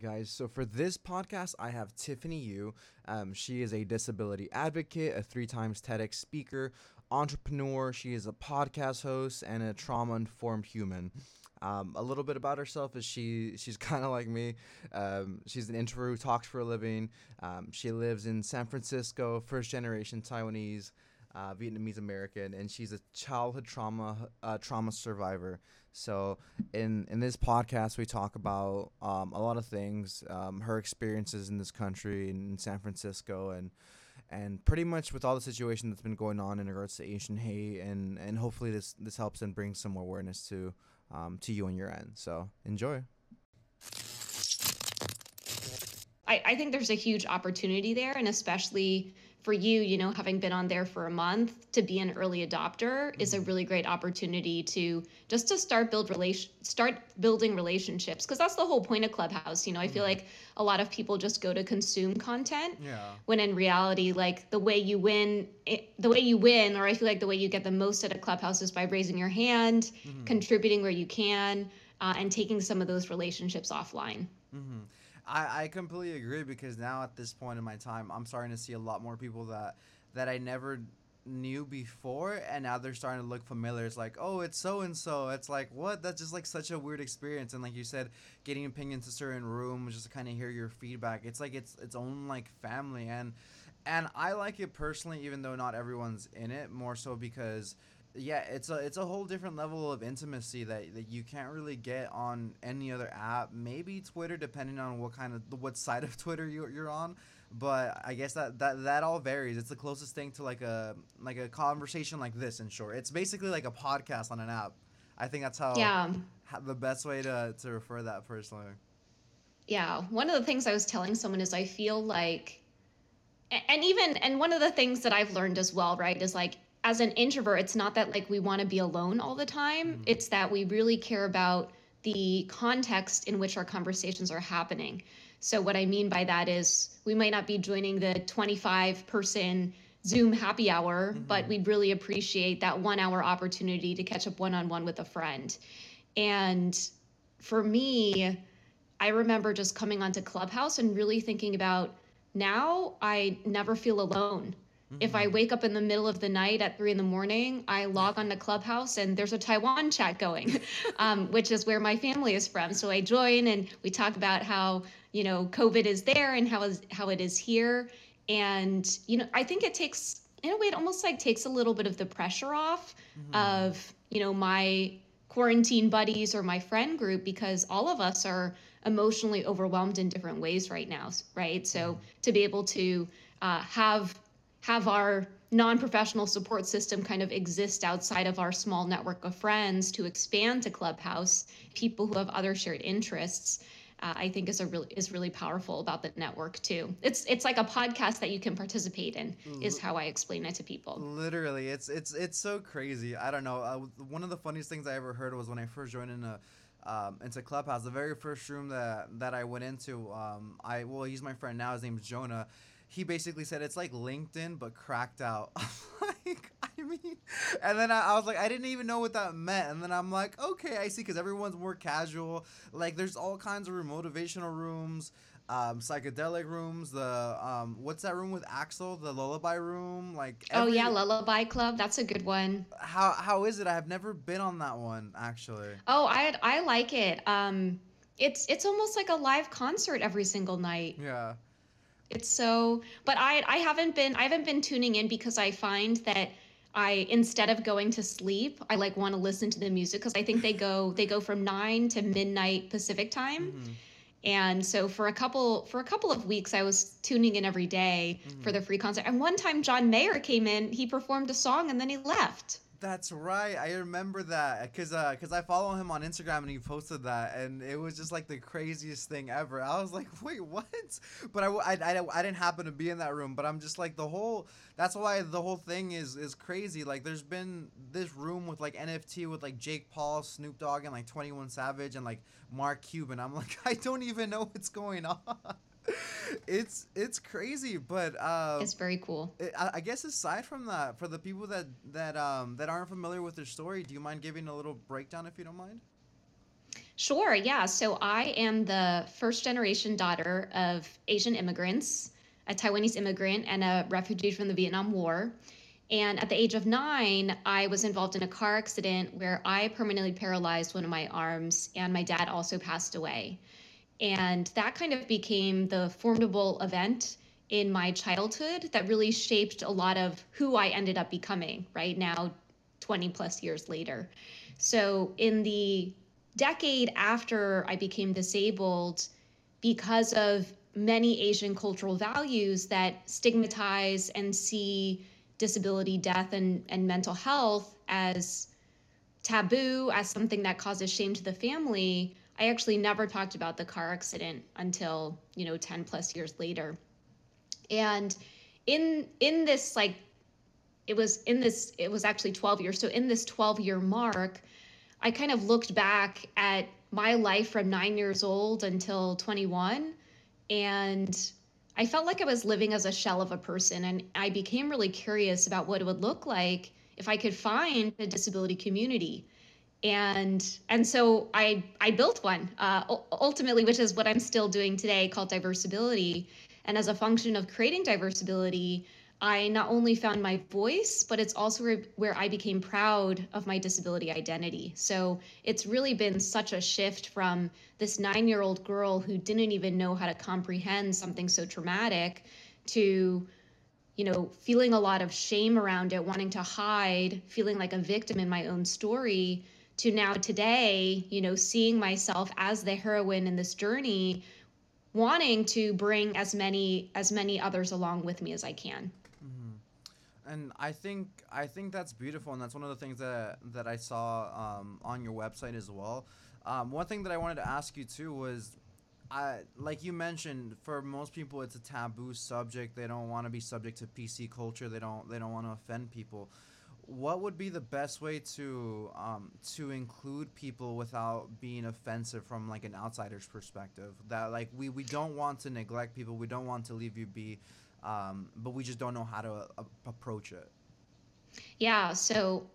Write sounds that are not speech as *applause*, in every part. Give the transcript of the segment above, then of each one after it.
guys. So for this podcast, I have Tiffany Yu. Um, she is a disability advocate, a three times TEDx speaker, entrepreneur. She is a podcast host and a trauma informed human. Um, a little bit about herself is she she's *laughs* kind of like me. Um, she's an introvert who talks for a living. Um, she lives in San Francisco, first generation Taiwanese. Uh, Vietnamese American, and she's a childhood trauma uh, trauma survivor. So, in in this podcast, we talk about um, a lot of things, um, her experiences in this country in San Francisco, and and pretty much with all the situation that's been going on in regards to Asian hate, and and hopefully this this helps and brings some awareness to um, to you on your end. So enjoy. I, I think there's a huge opportunity there, and especially for you, you know, having been on there for a month to be an early adopter is a mm-hmm. really great opportunity to just to start build relation start building relationships because that's the whole point of Clubhouse. You know, I feel mm-hmm. like a lot of people just go to consume content. Yeah. When in reality, like the way you win, it, the way you win, or I feel like the way you get the most out of Clubhouse is by raising your hand, mm-hmm. contributing where you can, uh, and taking some of those relationships offline. Mm-hmm. I, I completely agree because now at this point in my time, I'm starting to see a lot more people that that I never knew before and now they're starting to look familiar. It's like oh it's so and so it's like what? That's just like such a weird experience and like you said getting opinions to certain rooms just to kind of hear your feedback. It's like it's its own like family and and i like it personally even though not everyone's in it more so because yeah, it's a it's a whole different level of intimacy that, that you can't really get on any other app. Maybe Twitter, depending on what kind of what side of *laughs* Twitter you're, you're on. But I guess that, that that all varies. It's the closest thing to like a like a conversation like this. In short, it's basically like a podcast on an app. I think that's how yeah how, the best way to to refer that personally. Yeah, one of the things I was telling someone is I feel like, and even and one of the things that I've learned as well, right, is like as an introvert, it's not that like we want to be alone all the time. Mm-hmm. It's that we really care about the context in which our conversations are happening. So, what I mean by that is we might not be joining the 25 person Zoom happy hour, mm-hmm. but we'd really appreciate that one hour opportunity to catch up one on one with a friend. And for me, I remember just coming onto Clubhouse and really thinking about now I never feel alone. If I mm-hmm. wake up in the middle of the night at three in the morning, I log on to Clubhouse and there's a Taiwan chat going, *laughs* um, which is where my family is from. So I join and we talk about how you know COVID is there and how is how it is here. And you know, I think it takes in a way it almost like takes a little bit of the pressure off mm-hmm. of you know my quarantine buddies or my friend group because all of us are emotionally overwhelmed in different ways right now right so mm-hmm. to be able to uh, have have our non-professional support system kind of exist outside of our small network of friends to expand to clubhouse people who have other shared interests uh, i think is a really is really powerful about the network too it's it's like a podcast that you can participate in is how i explain it to people literally it's it's it's so crazy i don't know uh, one of the funniest things i ever heard was when i first joined in a um, into Clubhouse. The very first room that that I went into, um, I well, he's my friend now. His name's Jonah, he basically said it's like LinkedIn but cracked out. *laughs* like, I mean, and then I, I, was like, I didn't even know what that meant. And then I'm like, okay, I see, because everyone's more casual. Like, there's all kinds of motivational rooms, um, psychedelic rooms. The um, what's that room with Axel? The Lullaby room. Like, every, oh yeah, Lullaby Club. That's a good one. How how is it? I have never been on that one actually. Oh, I I like it. Um, it's it's almost like a live concert every single night. Yeah it's so but i i haven't been i haven't been tuning in because i find that i instead of going to sleep i like want to listen to the music because i think they go they go from 9 to midnight pacific time mm-hmm. and so for a couple for a couple of weeks i was tuning in every day mm-hmm. for the free concert and one time john mayer came in he performed a song and then he left that's right. I remember that because uh, cause I follow him on Instagram and he posted that and it was just like the craziest thing ever. I was like, *laughs* wait, what? But I, I, I, I didn't happen to be in that room. But I'm just like the whole. That's why the whole thing is is crazy. Like there's been this room with like NFT with like Jake Paul, Snoop Dogg, and like Twenty One Savage and like Mark Cuban. I'm like, *laughs* I don't even know what's going *laughs* on it's it's crazy, but um, it's very cool. It, I, I, guess aside from that, for the people that that um that aren't familiar with their story, do you mind giving a little breakdown if you don't mind? Sure, yeah. So I am the first generation daughter of Asian immigrants, a Taiwanese immigrant, and a refugee from the Vietnam War. And at the age of nine, I was involved in a car accident where I permanently paralyzed one of my arms, and my dad also passed away. And that kind of became the formidable event in my childhood that really shaped a lot of who I ended up becoming right now, 20 plus years later. So, in the decade after I became disabled, because of many Asian cultural values that stigmatize and see disability, death, and, and mental health as taboo, as something that causes shame to the family, I actually never talked about the car accident until, you know, 10 plus years later. And in in this like it was in this it was actually 12 years. So in this 12 year mark, I kind of looked back at my life from nine years old until 21, and I felt like I was living as a shell of a person. And I became really curious about what it would look like if I could find a disability community. And and so I I built one uh, ultimately, which is what I'm still doing today, called Diversibility. And as a function of creating Diversibility, I not only found my voice, but it's also where, where I became proud of my disability identity. So it's really been such a shift from this nine year old girl who didn't even know how to comprehend something so traumatic to you know feeling a lot of shame around it wanting to hide feeling like a victim in my own story to now today you know seeing myself as the heroine in this journey wanting to bring as many as many others along with me as i can and I think I think that's beautiful, and that's one of the things that that I saw um, on your website as well. Um, one thing that I wanted to ask you too was, I like you mentioned, for most people it's a taboo subject. They don't want to be subject to PC culture. They don't they don't want to offend people. What would be the best way to um, to include people without being offensive from like an outsider's perspective? That like we, we don't want to neglect people. We don't want to leave you be um, but we just don't know how to uh, approach it. Yeah, so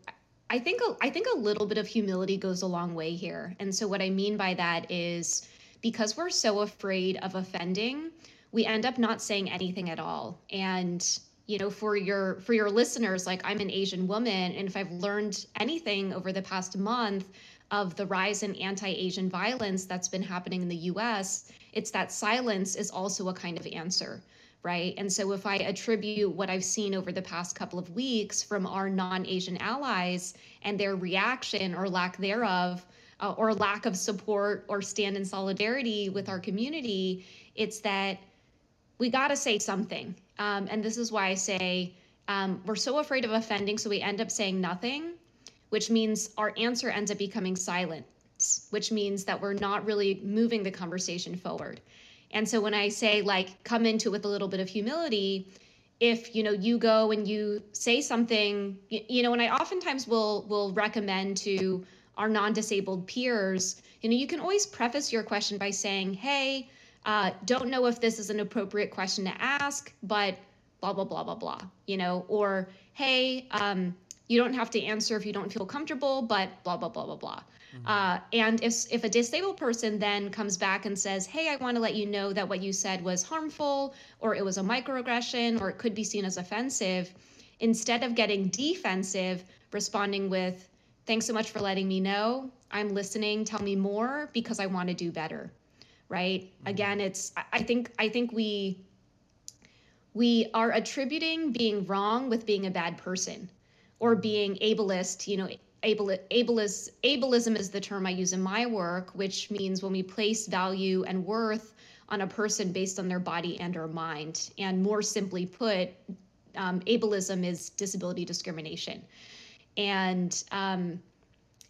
I think I think a little bit of humility goes a long way here. And so what I mean by that is because we're so afraid of offending, we end up not saying anything at all. And you know, for your for your listeners, like I'm an Asian woman, and if I've learned anything over the past month of the rise in anti-Asian violence that's been happening in the US, it's that silence is also a kind of answer right? And so if I attribute what I've seen over the past couple of weeks from our non Asian allies and their reaction or lack thereof, uh, or lack of support or stand in solidarity with our community, it's that we got to say something. Um, and this is why I say um, we're so afraid of offending, so we end up saying nothing, which means our answer ends up becoming silence, which means that we're not really moving the conversation forward. And so when I say like come into it with a little bit of humility, if you know you go and you say something, you, you know, and I oftentimes will will recommend to our non-disabled peers, you know, you can always preface your question by saying, "Hey, uh, don't know if this is an appropriate question to ask, but blah blah blah blah blah," you know, or "Hey, um, you don't have to answer if you don't feel comfortable, but blah blah blah blah blah." Mm-hmm. Uh, and if, if a disabled person then comes back and says, Hey, I want to let you know that what you said was harmful, or it was a microaggression, or it could be seen as offensive, instead of getting defensive, responding with, Thanks so much for letting me know. I'm listening. Tell me more because I want to do better. Right. Mm-hmm. Again, it's, I think, I think we, we are attributing being wrong with being a bad person or mm-hmm. being ableist, you know, able, ableism, ableism is the term I use in my work, which means when we place value and worth on a person based on their body and or mind. And more simply put, um, ableism is disability discrimination. And um,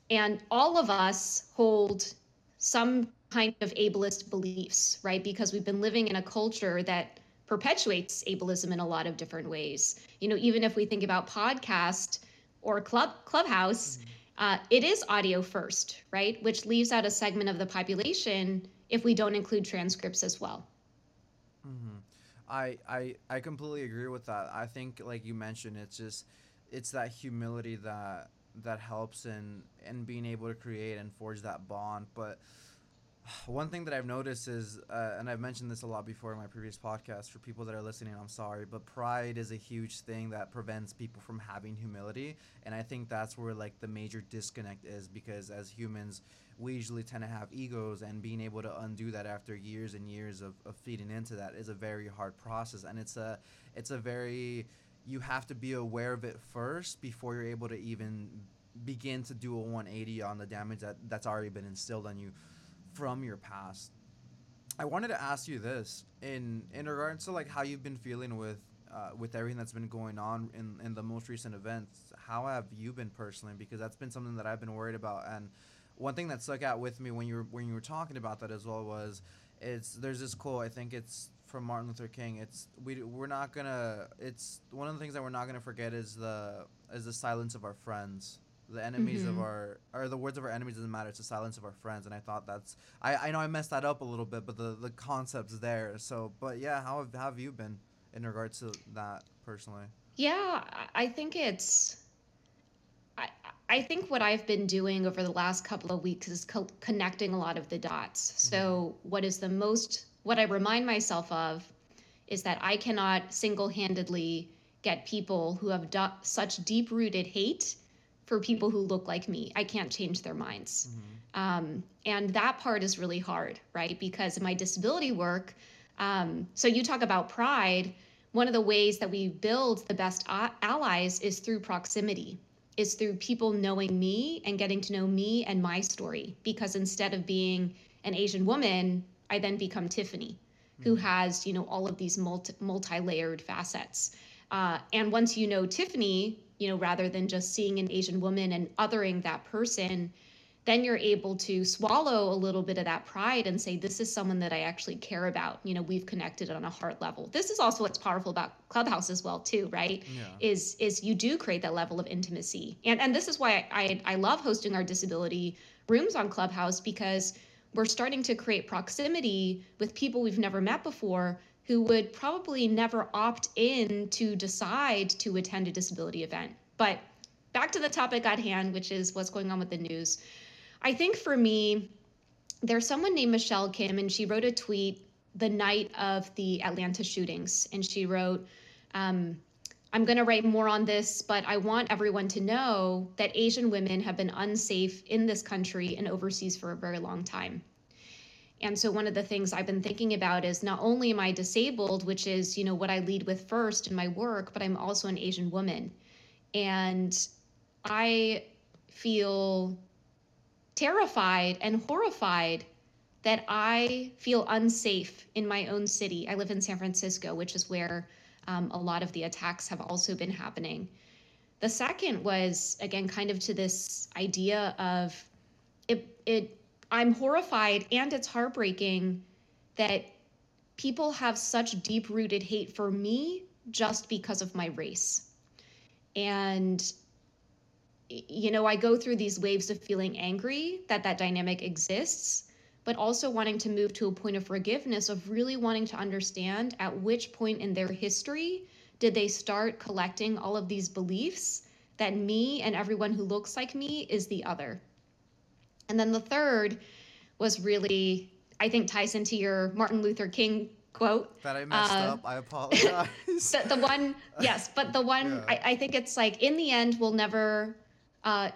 and all of us hold some kind of ableist beliefs, right? Because we've been living in a culture that perpetuates ableism in a lot of different ways. You know, even if we think about podcast, or club clubhouse mm-hmm. uh, it is audio first right which leaves out a segment of the population if we don't include transcripts as well mm-hmm. I, I i completely agree with that i think like you mentioned it's just it's that humility that that helps in in being able to create and forge that bond but one thing that I've noticed is, uh, and I've mentioned this a lot before in my previous podcast. For people that are listening, I'm sorry, but pride is a huge thing that prevents people from having humility, and I think that's where like the major disconnect is because as humans, we usually tend to have egos, and being able to undo that after years and years of, of feeding into that is a very hard process, and it's a it's a very you have to be aware of it first before you're able to even begin to do a 180 on the damage that that's already been instilled on you from your past. I wanted to ask you this in in regards to like how you've been feeling with uh, with everything that's been going on in, in the most recent events. How have you been personally? Because that's been something that I've been worried about. And one thing that stuck out with me when you were when you were talking about that as well was it's there's this quote I think it's from Martin Luther King. It's we we're not gonna. It's one of the things that we're not gonna forget is the is the silence of our friends the enemies mm-hmm. of our or the words of our enemies doesn't matter it's the silence of our friends and i thought that's i i know i messed that up a little bit but the the concept's there so but yeah how have, how have you been in regards to that personally yeah i think it's i i think what i've been doing over the last couple of weeks is co- connecting a lot of the dots so mm-hmm. what is the most what i remind myself of is that i cannot single-handedly get people who have do- such deep-rooted hate for people who look like me. I can't change their minds. Mm-hmm. Um, and that part is really hard, right? Because in my disability work, um, so you talk about pride. One of the ways that we build the best a- allies is through proximity, is through people knowing me and getting to know me and my story. Because instead of being an Asian woman, I then become Tiffany, mm-hmm. who has, you know, all of these multi multi layered facets. Uh, and once you know Tiffany, you know, rather than just seeing an Asian woman and othering that person, then you're able to swallow a little bit of that pride and say, this is someone that I actually care about. You know, we've connected on a heart level. This is also what's powerful about Clubhouse as well, too, right? Yeah. Is is you do create that level of intimacy. And and this is why I, I love hosting our disability rooms on Clubhouse because we're starting to create proximity with people we've never met before who would probably never opt in to decide to attend a disability event. But back to the topic at hand, which is what's going on with the news. I think for me, there's someone named Michelle Kim, and she wrote a tweet the night of the Atlanta shootings. And she wrote, um, I'm going to write more on this, but I want everyone to know that Asian women have been unsafe in this country and overseas for a very long time. And so one of the things I've been thinking about is not only am I disabled, which is, you know, what I lead with first in my work, but I'm also an Asian woman. And I feel terrified and horrified that I feel unsafe in my own city. I live in San Francisco, which is where um, a lot of the attacks have also been happening. The second was, again, kind of to this idea of it, it I'm horrified and it's heartbreaking that people have such deep rooted hate for me just because of my race. And you know, I go through these waves of feeling angry that that dynamic exists, but also wanting to move to a point of forgiveness of really wanting to understand at which point in their history did they start collecting all of these beliefs that me and everyone who looks like me is the other. And then the third was really, I think, ties into your Martin Luther King quote. That I messed uh, up. I *laughs* apologize. the, the, one, yes, but the one, yeah. I, I think it's like, in the end, we'll never. Uh,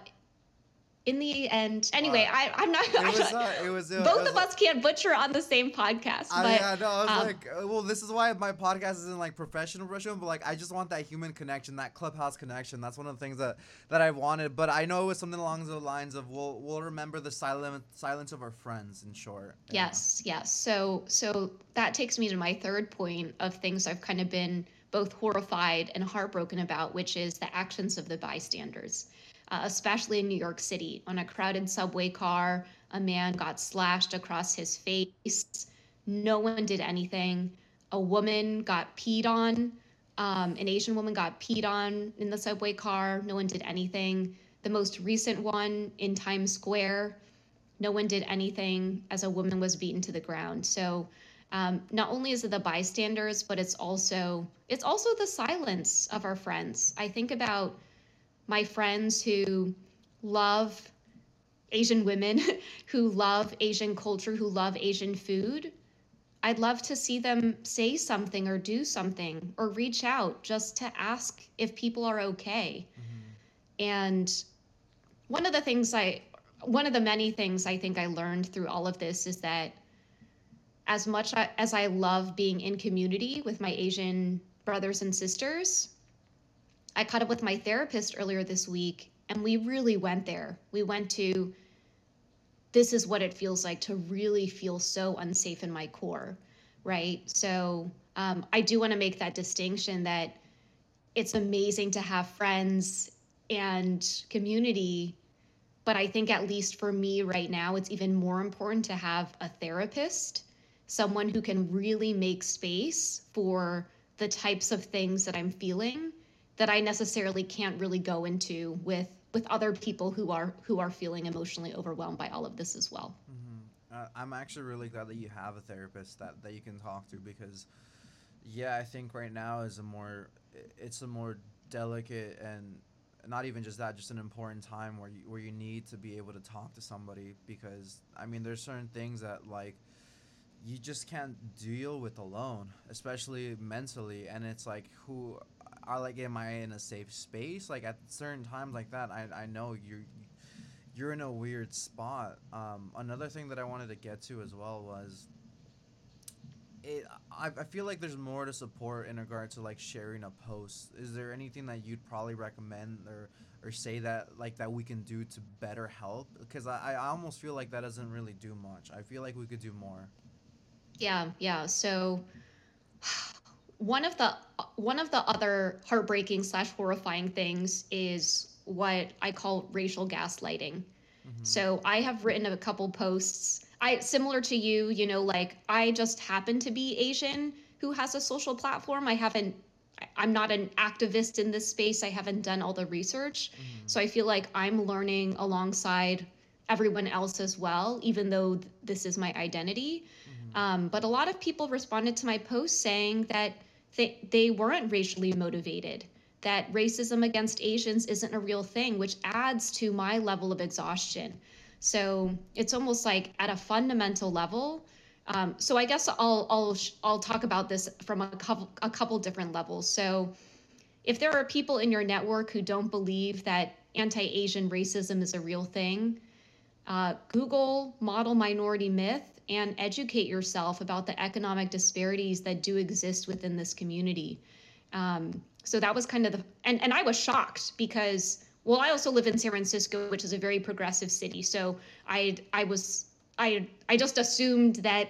in the end, anyway, uh, I, I'm not. It was, uh, it was uh, both was of us can't butcher on the same podcast. I, but, yeah, no, I was um, like, uh, well, this is why my podcast isn't like professional Russian, but like I just want that human connection, that clubhouse connection. That's one of the things that that I wanted. But I know it was something along the lines of we'll we'll remember the silent silence of our friends. In short. Yes, yes. So so that takes me to my third point of things I've kind of been both horrified and heartbroken about, which is the actions of the bystanders uh, especially in New York City. On a crowded subway car, a man got slashed across his face. No one did anything. A woman got peed on. Um, an Asian woman got peed on in the subway car. No one did anything. The most recent one in Times Square, no one did anything as a woman was beaten to the ground. So um, not only is it the bystanders, but it's also it's also the silence of our friends. I think about my friends who love Asian women *laughs* who love Asian culture, who love Asian food, I'd love to see them say something or do something or reach out just to ask if people are okay. Mm-hmm. And one of the things I, one of the many things I think I learned through all of this is that as much as I love being in community with my Asian brothers and sisters, I caught up with my therapist earlier this week and we really went there. We went to this is what it feels like to really feel so unsafe in my core, right? So um, I do want to make that distinction that it's amazing to have friends and community. But I think, at least for me right now, it's even more important to have a therapist, someone who can really make space for the types of things that I'm feeling that I necessarily can't really go into with with other people who are who are feeling emotionally overwhelmed by all of this as well. Mm-hmm. Uh, I'm actually really glad that you have a therapist that that you can talk to because, yeah, I think right now is a more it's a more delicate and not even just that, just an important time where you, where you need to be able to talk to somebody because I mean there's certain things that like you just can't deal with alone, especially mentally, and it's like who I like am I in a safe space? Like at certain times like that, I, I know you're you're in a weird spot. Um, another thing that I wanted to get to as well was it. I, I feel like there's more to support in regard to like sharing a post. Is there anything that you'd probably recommend or or say that like that we can do to better help? Because I, I almost feel like that doesn't really do much. I feel like we could do more. Yeah, yeah. So one of the one of the other heartbreaking slash horrifying things is what I call racial gaslighting. Mm-hmm. So I have written a couple posts. I similar to you, you know, like I just happen to be Asian who has a social platform. I haven't I'm not an activist in this space. I haven't done all the research. Mm-hmm. So I feel like I'm learning alongside everyone else as well, even though th- this is my identity. Mm-hmm. Um, but a lot of people responded to my post saying that they, they weren't racially motivated, that racism against Asians isn't a real thing, which adds to my level of exhaustion. So it's almost like at a fundamental level. Um, so I guess I'll I'll I'll talk about this from a couple a couple different levels. So if there are people in your network who don't believe that anti-Asian racism is a real thing, uh, Google model minority myth and educate yourself about the economic disparities that do exist within this community. Um, so that was kind of the, and, and I was shocked because, well, I also live in San Francisco, which is a very progressive city. So I, I was, I, I just assumed that,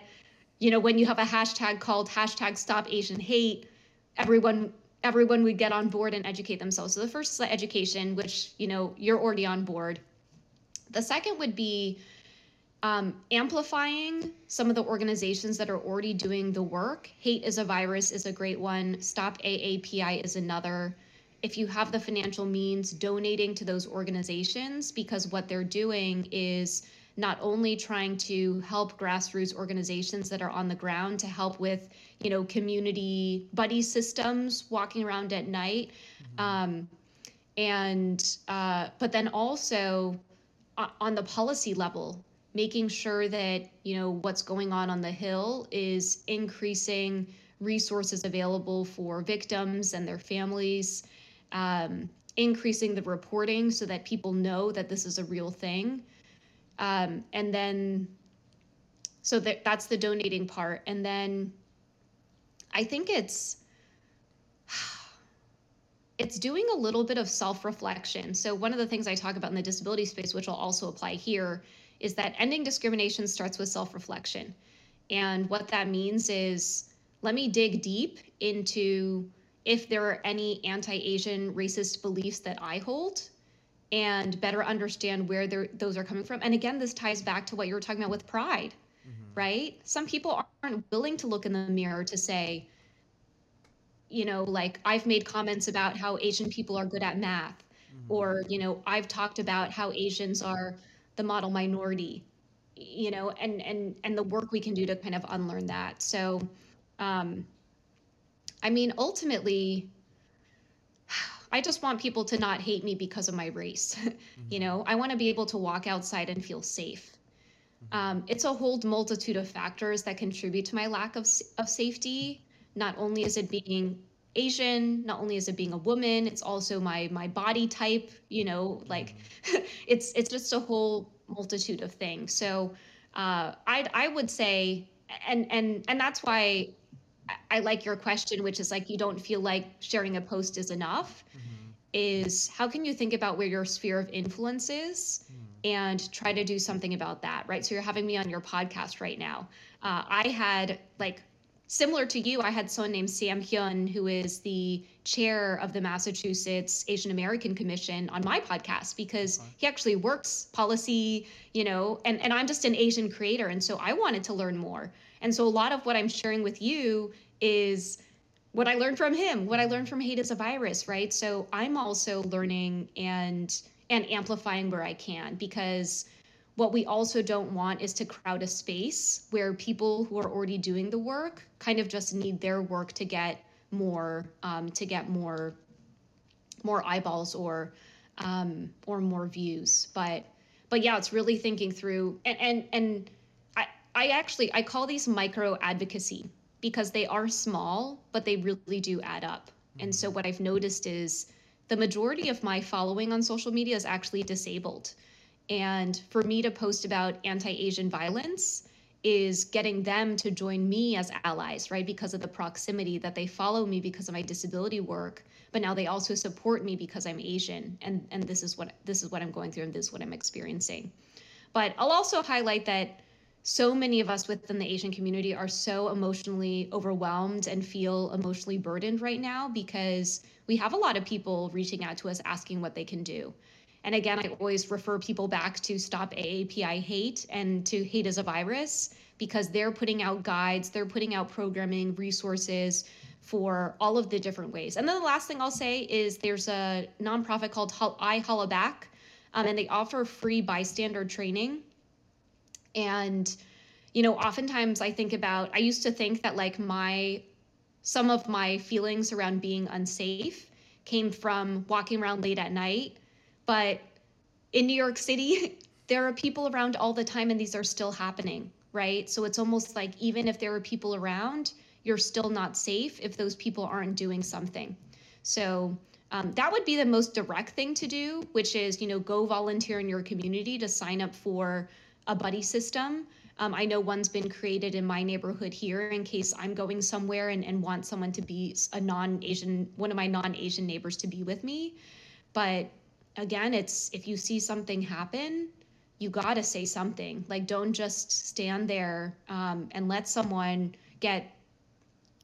you know, when you have a hashtag called hashtag stop Asian hate, everyone, everyone would get on board and educate themselves. So the first is education, which, you know, you're already on board. The second would be, um, amplifying some of the organizations that are already doing the work. Hate is a virus is a great one. Stop AAPI is another. If you have the financial means, donating to those organizations because what they're doing is not only trying to help grassroots organizations that are on the ground to help with, you know, community buddy systems walking around at night, mm-hmm. um, and uh, but then also uh, on the policy level, making sure that you know what's going on on the hill is increasing resources available for victims and their families um, increasing the reporting so that people know that this is a real thing. Um, and then so that, that's the donating part. And then i think it's *sighs* it's doing a little bit of self-reflection. So one of the things i talk about in the disability space which will also apply here is that ending discrimination starts with self reflection. And what that means is let me dig deep into if there are any anti Asian racist beliefs that I hold and better understand where those are coming from. And again, this ties back to what you were talking about with pride, mm-hmm. right? Some people aren't willing to look in the mirror to say, you know, like I've made comments about how Asian people are good at math, mm-hmm. or, you know, I've talked about how Asians are the model minority you know and and and the work we can do to kind of unlearn that so um i mean ultimately *sighs* I just want people to not hate me because of my race. *laughs* mm-hmm. You know, I want to be able to walk outside and feel safe. Mm-hmm. Um, it's a whole multitude of factors that contribute to my lack of, of safety. Not only is it being Asian, not only is it being a woman, it's also my my body type, you know, like *laughs* it's it's just a whole multitude of things. So uh, I I would say, and and and that's why I like your question, which is like you don't feel like sharing a post is enough. Mm-hmm. Is how can you think about where your sphere of influence is mm. and try to do something about that, right? So you're having me on your podcast right now. Uh, I had like similar to you, I had someone named Sam Hyun, who is the chair of the Massachusetts Asian American Commission on my podcast because uh-huh. he actually works policy, you know, and, and I'm just an Asian creator. And so I wanted to learn more. And so a lot of what I'm sharing with you is what I learned from him, what I learned from Hate is a Virus, right? So I'm also learning and and amplifying where I can because what we also don't want is to crowd a space where people who are already doing the work kind of just need their work to get more um, to get more more eyeballs or um, or more views. But but yeah, it's really thinking through and and and I I actually I call these micro advocacy because they are small, but they really do add up. And so what I've noticed is the majority of my following on social media is actually disabled. And for me to post about anti Asian violence, is getting them to join me as allies, right? Because of the proximity that they follow me because of my disability work, but now they also support me because I'm Asian and and this is what this is what I'm going through and this is what I'm experiencing. But I'll also highlight that so many of us within the Asian community are so emotionally overwhelmed and feel emotionally burdened right now because we have a lot of people reaching out to us asking what they can do. And again, I always refer people back to Stop AAPI Hate and to Hate as a Virus because they're putting out guides, they're putting out programming, resources for all of the different ways. And then the last thing I'll say is there's a nonprofit called iHollaback, um, and they offer free bystander training. And, you know, oftentimes I think about, I used to think that like my, some of my feelings around being unsafe came from walking around late at night but in New York City, *laughs* there are people around all the time and these are still happening, right? So it's almost like even if there are people around, you're still not safe if those people aren't doing something. So um, that would be the most direct thing to do, which is, you know, go volunteer in your community to sign up for a buddy system. Um, I know one's been created in my neighborhood here in case I'm going somewhere and, and want someone to be a non Asian, one of my non Asian neighbors to be with me. But again, it's if you see something happen, you got to say something. Like, don't just stand there um, and let someone get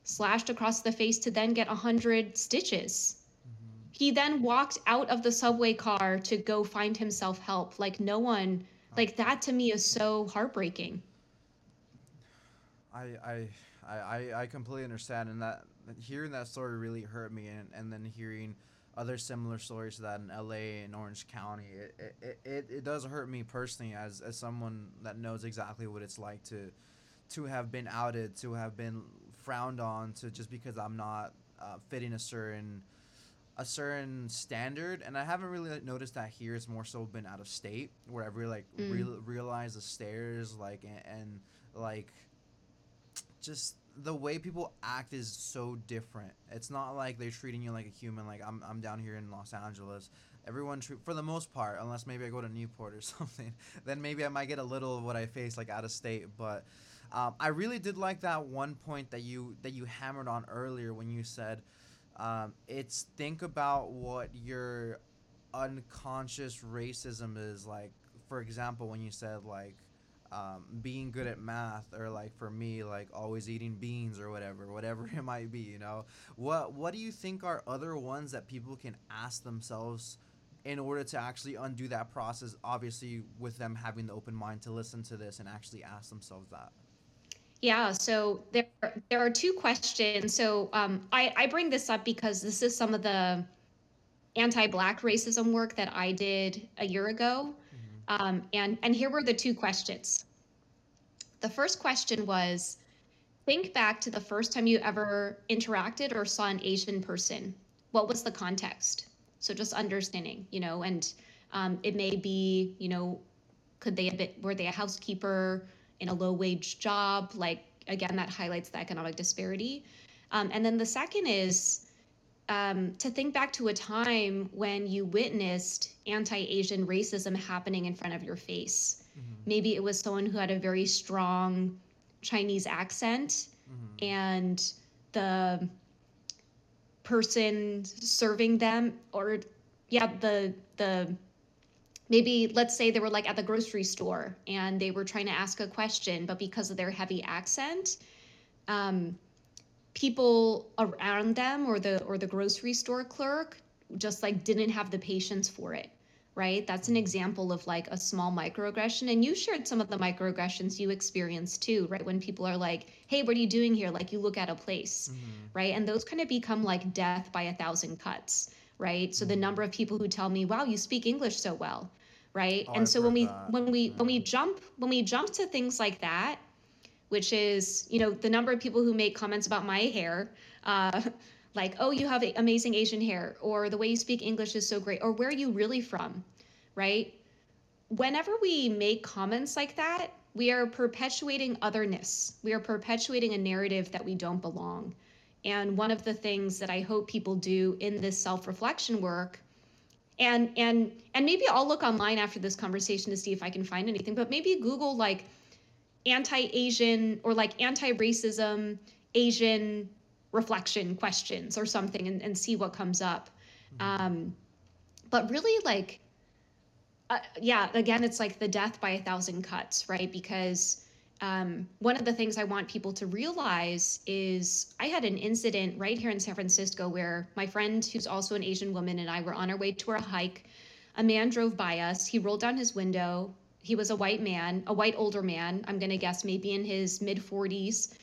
slashed across the face to then get a hundred stitches. Mm-hmm. He then walked out of the subway car to go find himself help. Like no one, like that to me is so heartbreaking. I I I I completely understand, and that hearing that story really hurt me, and and then hearing other similar stories to that in LA and Orange County. It, it, it, it does hurt me personally as, as someone that knows exactly what it's like to to have been outed, to have been frowned on, to just because I'm not uh, fitting a certain a certain standard. And I haven't really noticed that here. It's more so been out of state where I've really like mm. real, realized the stares like and, and like just the way people act is so different. It's not like they're treating you like a human. Like I'm, I'm down here in Los Angeles. Everyone, treat, for the most part, unless maybe I go to Newport or *laughs* something, then maybe I might get a little of what I face like out of state. But um, I really did like that one point that you that you hammered on earlier when you said um, it's think about what your unconscious racism is like. For example, when you said like um, being good at math or like for me like always eating beans or whatever whatever *laughs* it might be you know what what do you think are other ones that people can ask themselves in order to actually undo that process obviously with them having the open mind to listen to this and actually ask themselves that yeah, so there there are two questions. So um, I, I bring this up because this is some of the anti-black racism work that I did a year ago. Um, and, and here were the two questions. The first question was think back to the first time you ever interacted or saw an Asian person. What was the context? So just understanding, you know, and um, it may be, you know, could they have been, were they a housekeeper in a low wage job? Like, again, that highlights the economic disparity. Um, and then the second is um, to think back to a time when you witnessed anti Asian racism happening in front of your face. Mm-hmm. Maybe it was someone who had a very strong Chinese accent mm-hmm. and the person serving them or yeah the the maybe let's say they were like at the grocery store and they were trying to ask a question but because of their heavy accent um, people around them or the or the grocery store clerk just like didn't have the patience for it right that's an example of like a small microaggression and you shared some of the microaggressions you experienced too right when people are like hey what are you doing here like you look at a place mm-hmm. right and those kind of become like death by a thousand cuts right so the mm-hmm. number of people who tell me wow you speak english so well right oh, and I've so when we that. when we yeah. when we jump when we jump to things like that which is you know the number of people who make comments about my hair uh, *laughs* like oh you have amazing asian hair or the way you speak english is so great or where are you really from? Right? Whenever we make comments like that we are perpetuating otherness. We are perpetuating a narrative that we don't belong. And one of the things that i hope people do in this self-reflection work and and and maybe i'll look online after this conversation to see if i can find anything but maybe google like anti-asian or like anti-racism asian reflection questions or something and, and see what comes up mm-hmm. um, but really like uh, yeah again it's like the death by a thousand cuts right because um, one of the things I want people to realize is I had an incident right here in San Francisco where my friend, who's also an Asian woman, and I were on our way to our hike. A man drove by us. He rolled down his window. He was a white man, a white older man, I'm going to guess maybe in his mid 40s.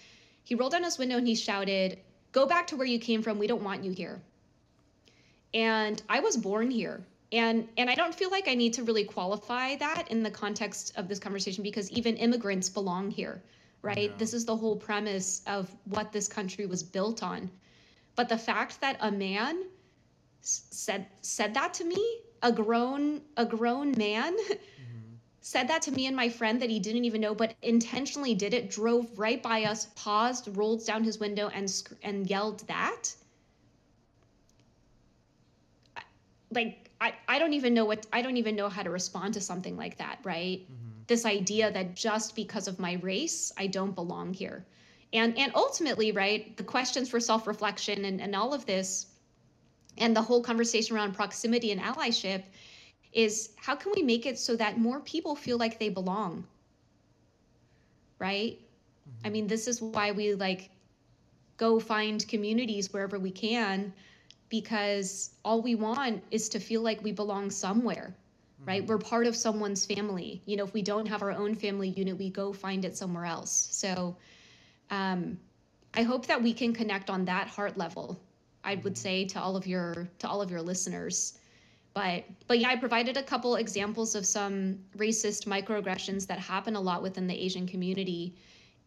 He rolled down his window and he shouted, Go back to where you came from. We don't want you here. And I was born here and and i don't feel like i need to really qualify that in the context of this conversation because even immigrants belong here right yeah. this is the whole premise of what this country was built on but the fact that a man said said that to me a grown a grown man. *laughs* said that to me and my friend that he didn't even know but intentionally did it drove right by us paused rolled down his window and and yelled that like I, I don't even know what I don't even know how to respond to something like that, right? Mm-hmm. This idea that just because of my race, I don't belong here. And and ultimately, right, the questions for self-reflection and, and all of this and the whole conversation around proximity and allyship is how can we make it so that more people feel like they belong? Right? Mm-hmm. I mean, this is why we like go find communities wherever we can because all we want is to feel like we belong somewhere right? Mm-hmm. We're part of someone's family. You know, if we don't have our own family unit, we go find it somewhere else. So um, I hope that we can connect on that heart level. I would say to all of your to all of your listeners. But but yeah, I provided a couple examples of some racist microaggressions that happen a lot within the Asian community.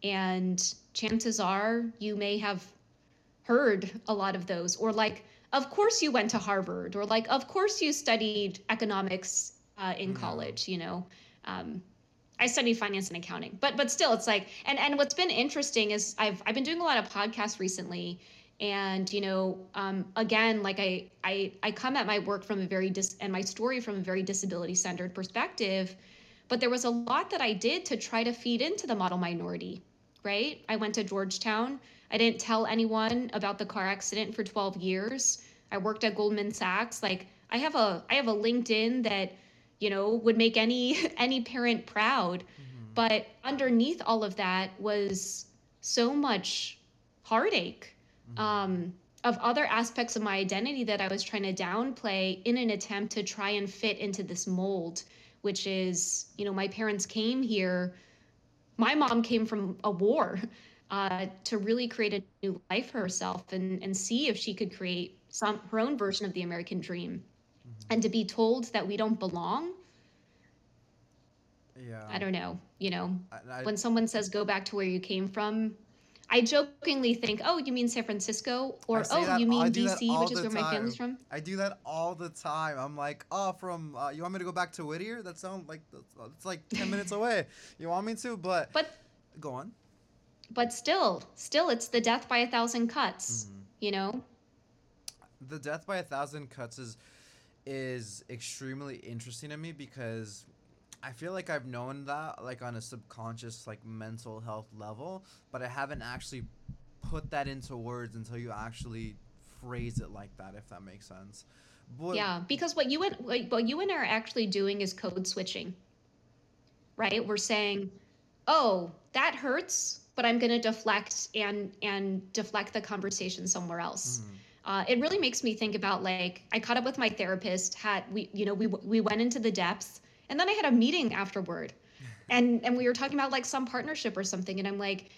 And chances are you may have heard a lot of those. Or like of course you went to Harvard. Or like of course you studied economics uh, in mm-hmm. college you know? Um, I studied finance and accounting. But but still it's like and and what's been interesting is I've I've been doing a lot of podcasts recently and you know um, again like I, I I come at my work from a very dis and my story from a very disability centered perspective but there was a lot that I did to try to feed into the model minority right I went to Georgetown I didn't tell anyone about the car accident for 12 years. I worked at Goldman Sachs. Like I have a I have a LinkedIn that, you know, would make any *laughs* any parent proud. Mm-hmm. But underneath all of that was so much heartache. Mm-hmm. Um, of other aspects of my identity that I was trying to downplay in an attempt to try and fit into this mold, which is, you know, my parents came here. My mom came from a war *laughs* uh, to really create a new life for herself and, and see if she could create some her own version of the American dream. Mm-hmm. And to be told that we don't belong, yeah, I don't know. You know, I, I, when someone says go back to where you came from, I jokingly think, "Oh, you mean San Francisco?" or "Oh, you mean DC, which is where time. my family's from." I do that all the time. I'm like, "Oh, from uh, you want me to go back to Whittier? That sounds like it's like ten minutes *laughs* away. You want me to?" But but go on. But still, still, it's the death by a thousand cuts. Mm-hmm. You know. The death by a thousand cuts is is extremely interesting to me because I feel like I've known that like on a subconscious like mental health level, but I haven't actually put that into words until you actually phrase it like that if that makes sense. But yeah, because what you and what you and I are actually doing is code switching. Right? We're saying, "Oh, that hurts, but I'm going to deflect and and deflect the conversation somewhere else." Mm-hmm. Uh, it really makes me think about like I caught up with my therapist. Had we, you know, we we went into the depths and then I had a meeting afterward. And and we were talking about like some partnership or something and I'm like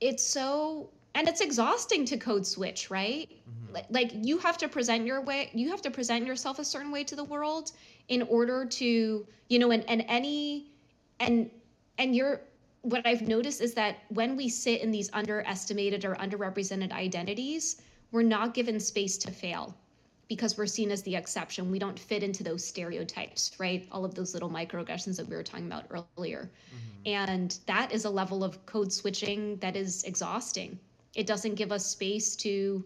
it's so and it's exhausting to code switch, right? Mm-hmm. Like, you have to present your way you have to present yourself a certain way to the world in order to, you know, and and any and and you're what I've noticed is that when we sit in these underestimated or underrepresented identities, we're not given space to fail because we're seen as the exception. We don't fit into those stereotypes, right? All of those little microaggressions that we were talking about earlier. Mm-hmm. And that is a level of code switching that is exhausting. It doesn't give us space to,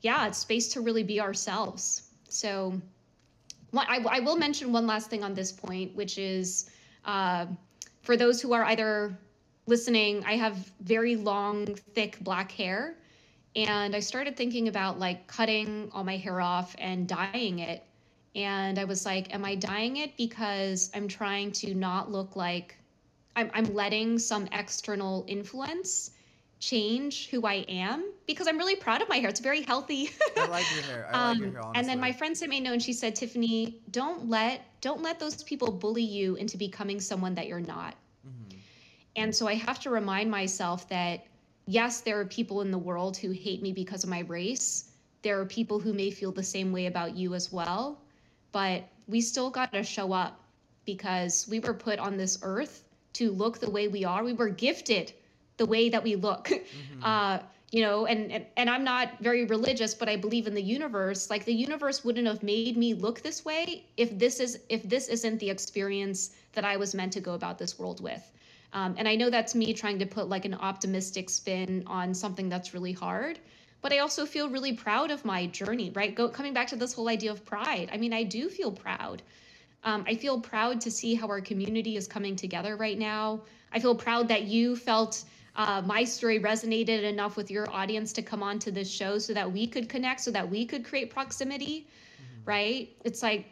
yeah, it's space to really be ourselves. So, I, I will mention one last thing on this point, which is uh, for those who are either listening, I have very long, thick black hair and I started thinking about like cutting all my hair off and dyeing it. And I was like, am I dyeing it because I'm trying to not look like I'm, I'm letting some external influence change who I am? Because I'm really proud of my hair. It's very healthy. *laughs* I like your hair. I like your hair, honestly. Um, and then my friend sent me a note and she said, Tiffany, don't let don't let those people bully you into becoming someone that you're not. Mm-hmm. And so I have to remind myself that yes, there are people in the world who hate me because of my race. There are people who may feel the same way about you as well. But we still got to show up because we were put on this earth to look the way we are. We were gifted the way that we look. *laughs* Mm-hmm. Uh, you know, and, and and I'm not very religious, but I believe in the universe. Like the universe wouldn't have made me look this way if this is if this isn't the experience that I was meant to go about this world with. Um, and I know that's me trying to put like an optimistic spin on something that's really hard. But I also feel really proud of my journey, right? Go, coming back to this whole idea of pride. I mean, I do feel proud. Um, I feel proud to see how our community is coming together right now. I feel proud that you felt uh, my story resonated enough with your audience to come on to this show so that we could connect, so that we could create proximity, mm-hmm. right? It's like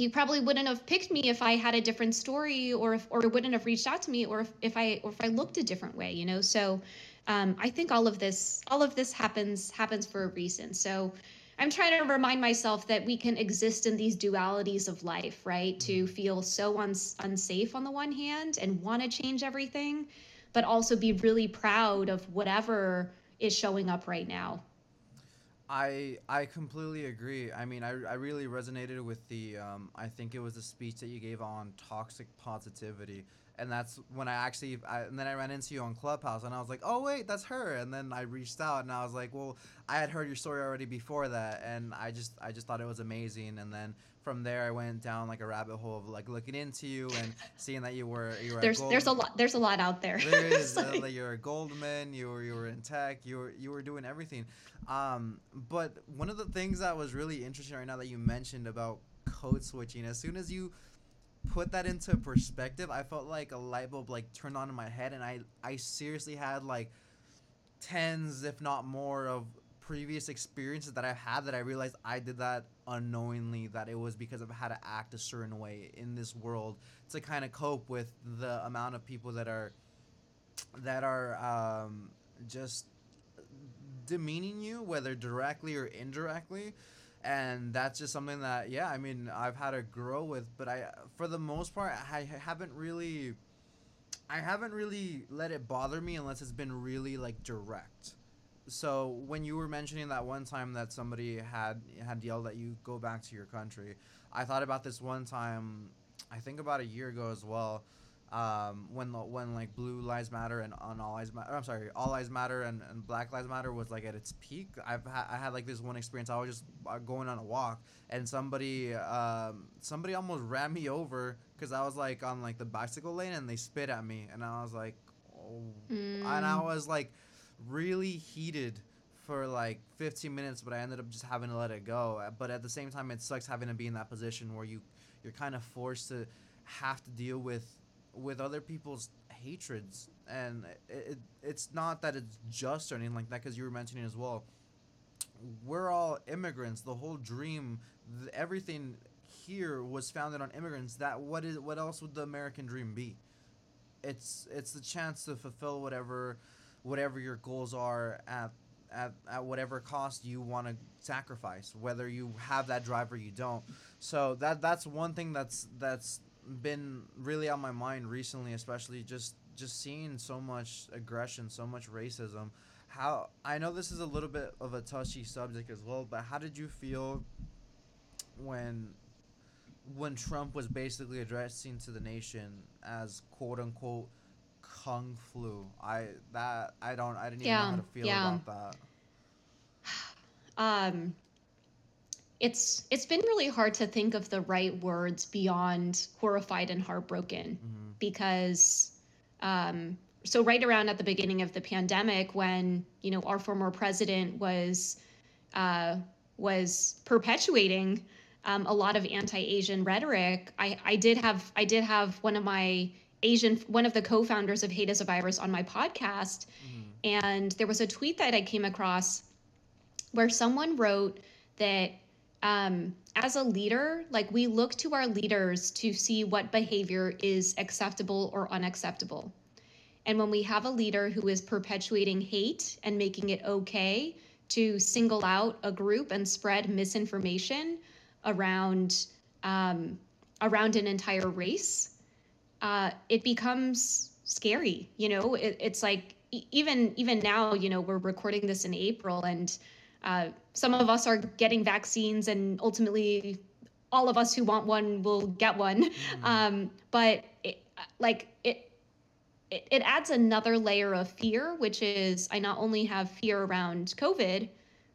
you probably wouldn't have picked me if I had a different story or if, or wouldn't have reached out to me or if, if I or if I looked a different way, you know. So um, I think all of this all of this happens happens for a reason. So I'm trying to remind myself that we can exist in these dualities of life, right? To mm-hmm. feel so uns- unsafe on the one hand and want to change everything, but also be really proud of whatever is showing up right now. I I completely agree. I mean, I, I really resonated with the um, I think it was the speech that you gave on toxic positivity, and that's when I actually I, and then I ran into you on Clubhouse, and I was like, oh wait, that's her. And then I reached out, and I was like, well, I had heard your story already before that, and I just I just thought it was amazing. And then from there I went down like a rabbit hole of like looking into you and seeing that you were you were there's Gold- there's a lot there's a lot out there. There is *laughs* uh, like, you're a Goldman, you were you were in tech, you were you were doing everything. Um, but one of the things that was really interesting right now that you mentioned about code switching, as soon as you put that into perspective, I felt like a light bulb like turned on in my head, and I I seriously had like tens, if not more, of previous experiences that I've had that I realized I did that unknowingly, that it was because of how to act a certain way in this world to kind of cope with the amount of people that are that are um, just demeaning you, whether directly or indirectly. And that's just something that, yeah, I mean, I've had to grow with, but I, for the most part, I haven't really, I haven't really let it bother me unless it's been really like direct. So when you were mentioning that one time that somebody had had yelled at you go back to your country i thought about this one time i think about a year ago as well um, when when like Blue Lives Matter and on All Lives Matter, I'm sorry, All Lives Matter and, and Black Lives Matter was like at its peak. I've ha- I had like this one experience. I was just uh, going on a walk and somebody um, somebody almost *laughs* ran me over because I was like on like the bicycle lane and they spit at me and I was like, oh, Mm. and I was like really heated for like 15 minutes, but I ended up just having to let it go. Uh, But at the same time, it sucks having to be in that position where you you're kind of forced to have to deal with with other people's hatreds and it, it, it's not that it's just or anything like that because you were mentioning as well we're all immigrants. The whole dream th- everything here was founded on immigrants. That what is what else would the american dream be? It's it's the chance to fulfill whatever whatever your goals are at at, at whatever cost you want to sacrifice whether you have that drive or you don't. So that that's one thing that's that's been really on my mind recently especially just just seeing so much aggression so much racism. How i know this is a little bit of a touchy subject as well but how did you feel when when trump was basically addressing to the nation as quote unquote kung flu i that i don't i didn't even know how to feel yeah. about that. *sighs* Um it's it's been really hard to think of the right words beyond horrified and heartbroken Mhm. because um so right around at the beginning of the pandemic when you know our former president was uh was perpetuating um, a lot of anti-asian rhetoric i i did have i did have one of my asian one of the co-founders of hate is a virus on my podcast Mhm. and there was a tweet that I came across where someone wrote that um, as a leader, like we look to our leaders to see what behavior is acceptable or unacceptable. And when we have a leader who is perpetuating hate and making it okay to single out a group and spread misinformation around um, around an entire race, uh, it becomes scary. You know, it, it's like even even now, you know, we're recording this in April, and uh, some of us are getting vaccines, and ultimately, all of us who want one will get one. Um, but it, like it, it, it adds another layer of fear, which is I not only have fear around COVID,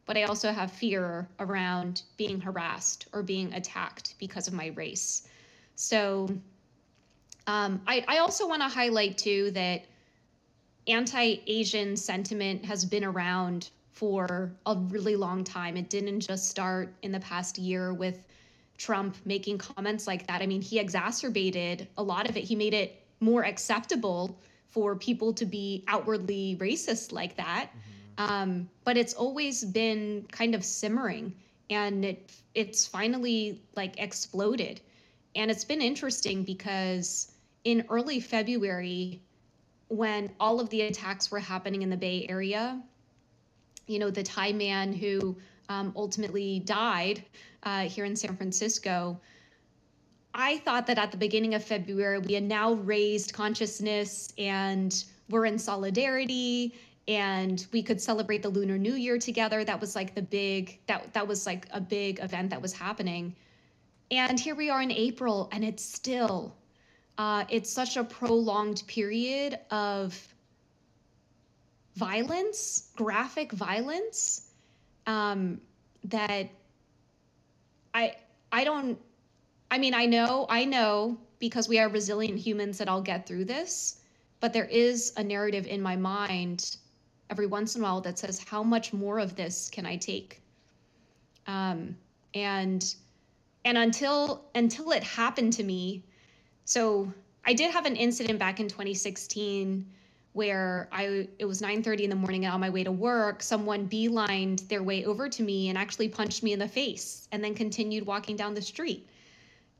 but I also have fear around being harassed or being attacked because of my race. So um, I, I also want to highlight too that anti-Asian sentiment has been around for a really long time. It didn't just start in the past year with Trump making comments like that. I mean, he exacerbated a lot of it. He made it more acceptable for people to be outwardly racist like that. Um, but it's always been kind of simmering, and it it's finally like exploded. And it's been interesting because in early February, when all of the attacks were happening in the Bay Area, you know, the Thai man who um, ultimately died uh, here in San Francisco, I thought that at the beginning of February, we had now raised consciousness and we're in solidarity and we could celebrate the Lunar New Year together. That was like the big, that, that was like a big event that was happening. And here we are in April, and it's still, uh, it's such a prolonged period of violence, graphic violence, um, that I I don't. I mean, I know, I know, because we are resilient humans that I'll get through this. But there is a narrative in my mind every once in a while that says, "How much more of this can I take?" Um, and and until until it happened to me so i did have an incident back in 2016 where i it was 9.30 in the morning and on my way to work someone beelined their way over to me and actually punched me in the face and then continued walking down the street.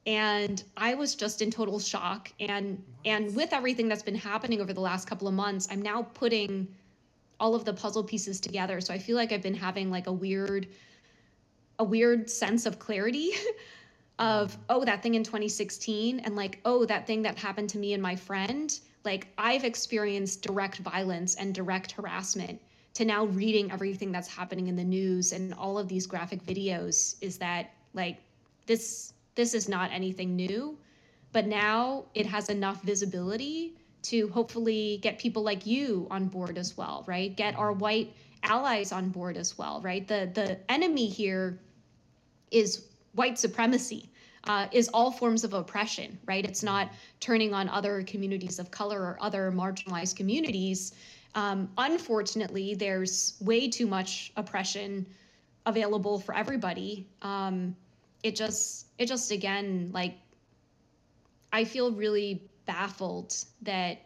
And i was just in total shock. And and with everything that's been happening over the last couple of months i'm now putting all of the puzzle pieces together. So i feel like i've been having like a weird a weird sense of clarity *laughs* of mm-hmm. oh that thing in 2016 and like oh that thing that happened to me and my friend like i've experienced direct violence and direct harassment to now reading everything that's happening in the news and all of these graphic videos is that like this this is not anything new but now it has enough visibility to hopefully get people like you on board as well, right? Get our white allies on board as well, right? The the enemy here is white supremacy. Uh, is all forms of oppression, right? It's not turning on other communities of color or other marginalized communities. Um, unfortunately, there's way too much oppression available for everybody. Um, it just, it just again, like, I feel really baffled that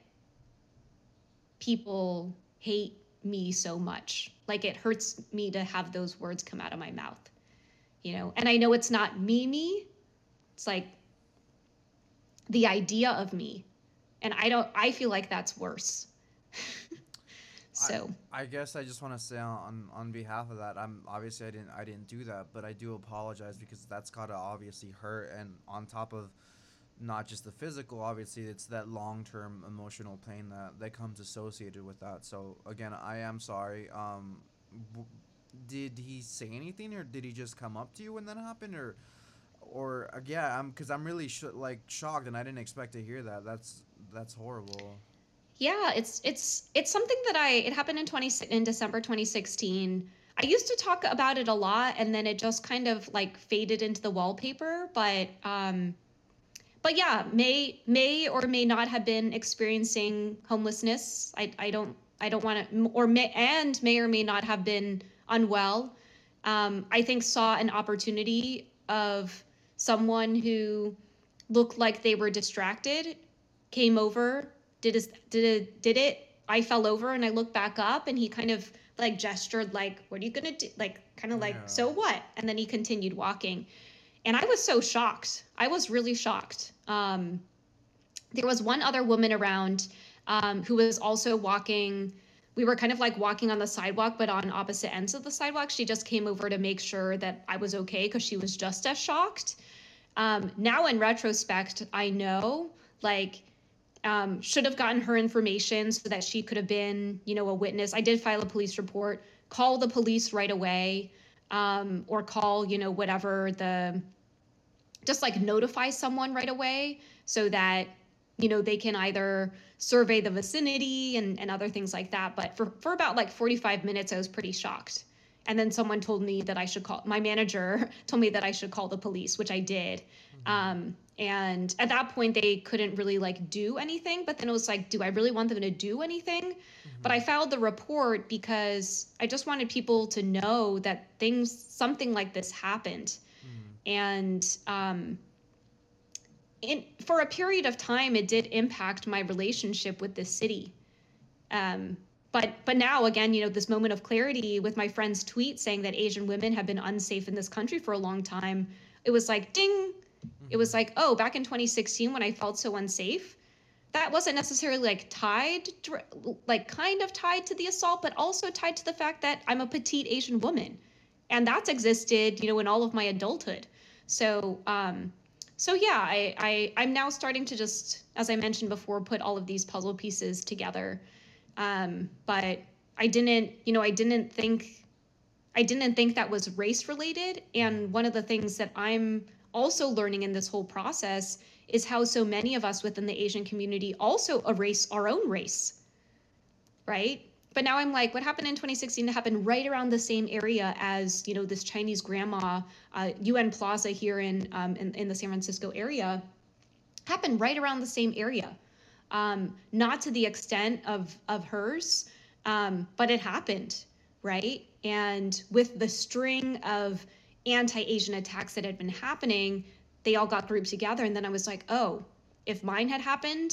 people hate me so much. Like it hurts me to have those words come out of my mouth. You know, and I know it's not me me. It's like the idea of me. And I don't I feel like that's worse. *laughs* so I, I, guess I just want to say on on behalf of that, I'm obviously I didn't I didn't do that, but I do apologize because that's gotta obviously hurt and on top of not just the physical obviously it's that long-term emotional pain that that comes associated with that so again i am sorry um w- did he say anything or did he just come up to you when that happened or or uh, yeah i'm because i'm really sh- like shocked and i didn't expect to hear that that's that's horrible yeah it's it's it's something that i it happened in 20 in december 2016 I used to talk about it a lot and then it just kind of like faded into the wallpaper. But um, but yeah, may may or may not have been experiencing homelessness. I, I don't I don't want to or may and may or may not have been unwell. Um, I think saw an opportunity of someone who looked like they were distracted, came over, did a, did a, did it. I fell over and I looked back up and he kind of like gestured like, "What are you gonna do?" Like kind of like, yeah. "So what?" And then he continued walking and I was so shocked. I was really shocked. Um, there was one other woman around um, who was also walking. We were kind of like walking on the sidewalk, but on opposite ends of the sidewalk. She just came over to make sure that I was okay because she was just as shocked. Um, now, in retrospect, I know like um, should have gotten her information so that she could have been, you know, a witness. I did file a police report, call the police right away um, or call, you know, whatever the, just like notify someone right away so that, you know, they can either survey the vicinity and, and other things like that. But for, for about like 45 minutes, I was pretty shocked. And then someone told me that I should call, my manager *laughs* told me that I should call the police, which I did. Mm-hmm. Um, and at that point, they couldn't really like do anything. But then it was like, do I really want them to do anything? Mm-hmm. But I filed the report because I just wanted people to know that things, something like this happened. Mm-hmm. And um, in, for a period of time, it did impact my relationship with the city. Um, but but now again, you know, this moment of clarity with my friend's tweet saying that Asian women have been unsafe in this country for a long time. It was like ding it was like, oh, back in 2016 when I felt so unsafe, that wasn't necessarily like tied, like kind of tied to the assault, but also tied to the fact that I'm a petite Asian woman, and that's existed, you know, in all of my adulthood. So, um, so yeah, I, I I'm now starting to just, as I mentioned before, put all of these puzzle pieces together. Um, but I didn't, you know, I didn't think, I didn't think that was race related. And one of the things that I'm also learning in this whole process is how so many of us within the Asian community also erase our own race, right? But now I'm like, what happened in 2016 happened right around the same area as, you know, this Chinese grandma, uh, UN Plaza here in, um, in, in the San Francisco area, happened right around the same area. Um, not to the extent of, of hers, um, but it happened, right? And with the string of anti-Asian attacks that had been happening, they all got grouped together. And then I was like, oh, if mine had happened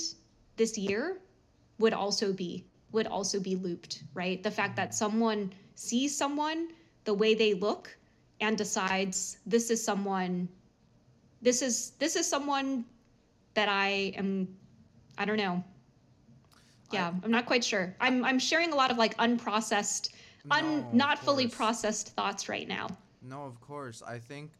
this year, would also be would also be looped, right? The fact that someone sees someone the way they look and decides this is someone this is this is someone that I am I don't know. Yeah, I, am not quite sure. I'm I'm sharing a lot of like unprocessed, no, un not fully processed thoughts right now. No, of course. I think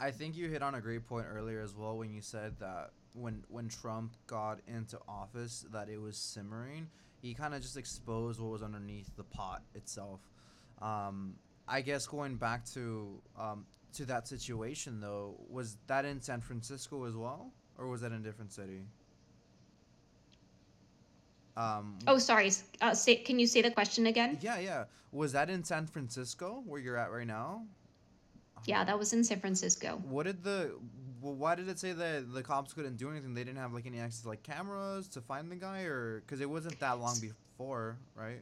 I think you hit on a great point earlier as well when you said that when when Trump got into office that it was simmering. He kind of just exposed what was underneath the pot itself. Um, I guess going back to um, to that situation though, was that in San Francisco as well? or was that in a different city? Um, Oh, sorry. Uh, say, can you say the question again? yeah, yeah. Was that in San Francisco where you're at right now? Yeah, that was in San Francisco. What did the? Well, why did it say that the cops couldn't do anything? They didn't have like any access to like cameras to find the guy, or because it wasn't that long before, right?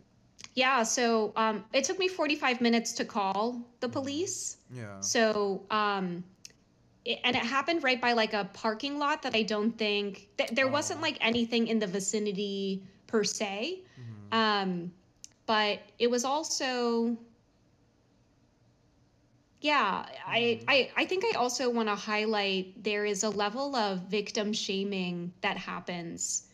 Yeah, so um, it took me 45 minutes to call the police. Yeah. So, um, it, and it happened right by like a parking lot that I don't think th- there wasn't Oh. like anything in the vicinity per se. Mhm. Um, but it was also, yeah, I, Mhm. I, I think I also want to highlight there is a level of victim shaming that happens,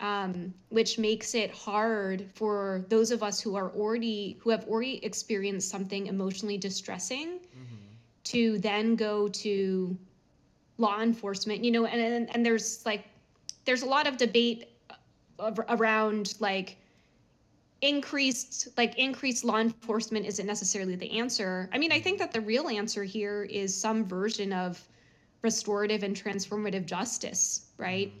um, which makes it hard for those of us who are already, who have already experienced something emotionally distressing Mhm. to then go to law enforcement you know and and, and there's like there's a lot of debate around like increased like increased law enforcement isn't necessarily the answer. I mean i think that the real answer here is some version of restorative and transformative justice right?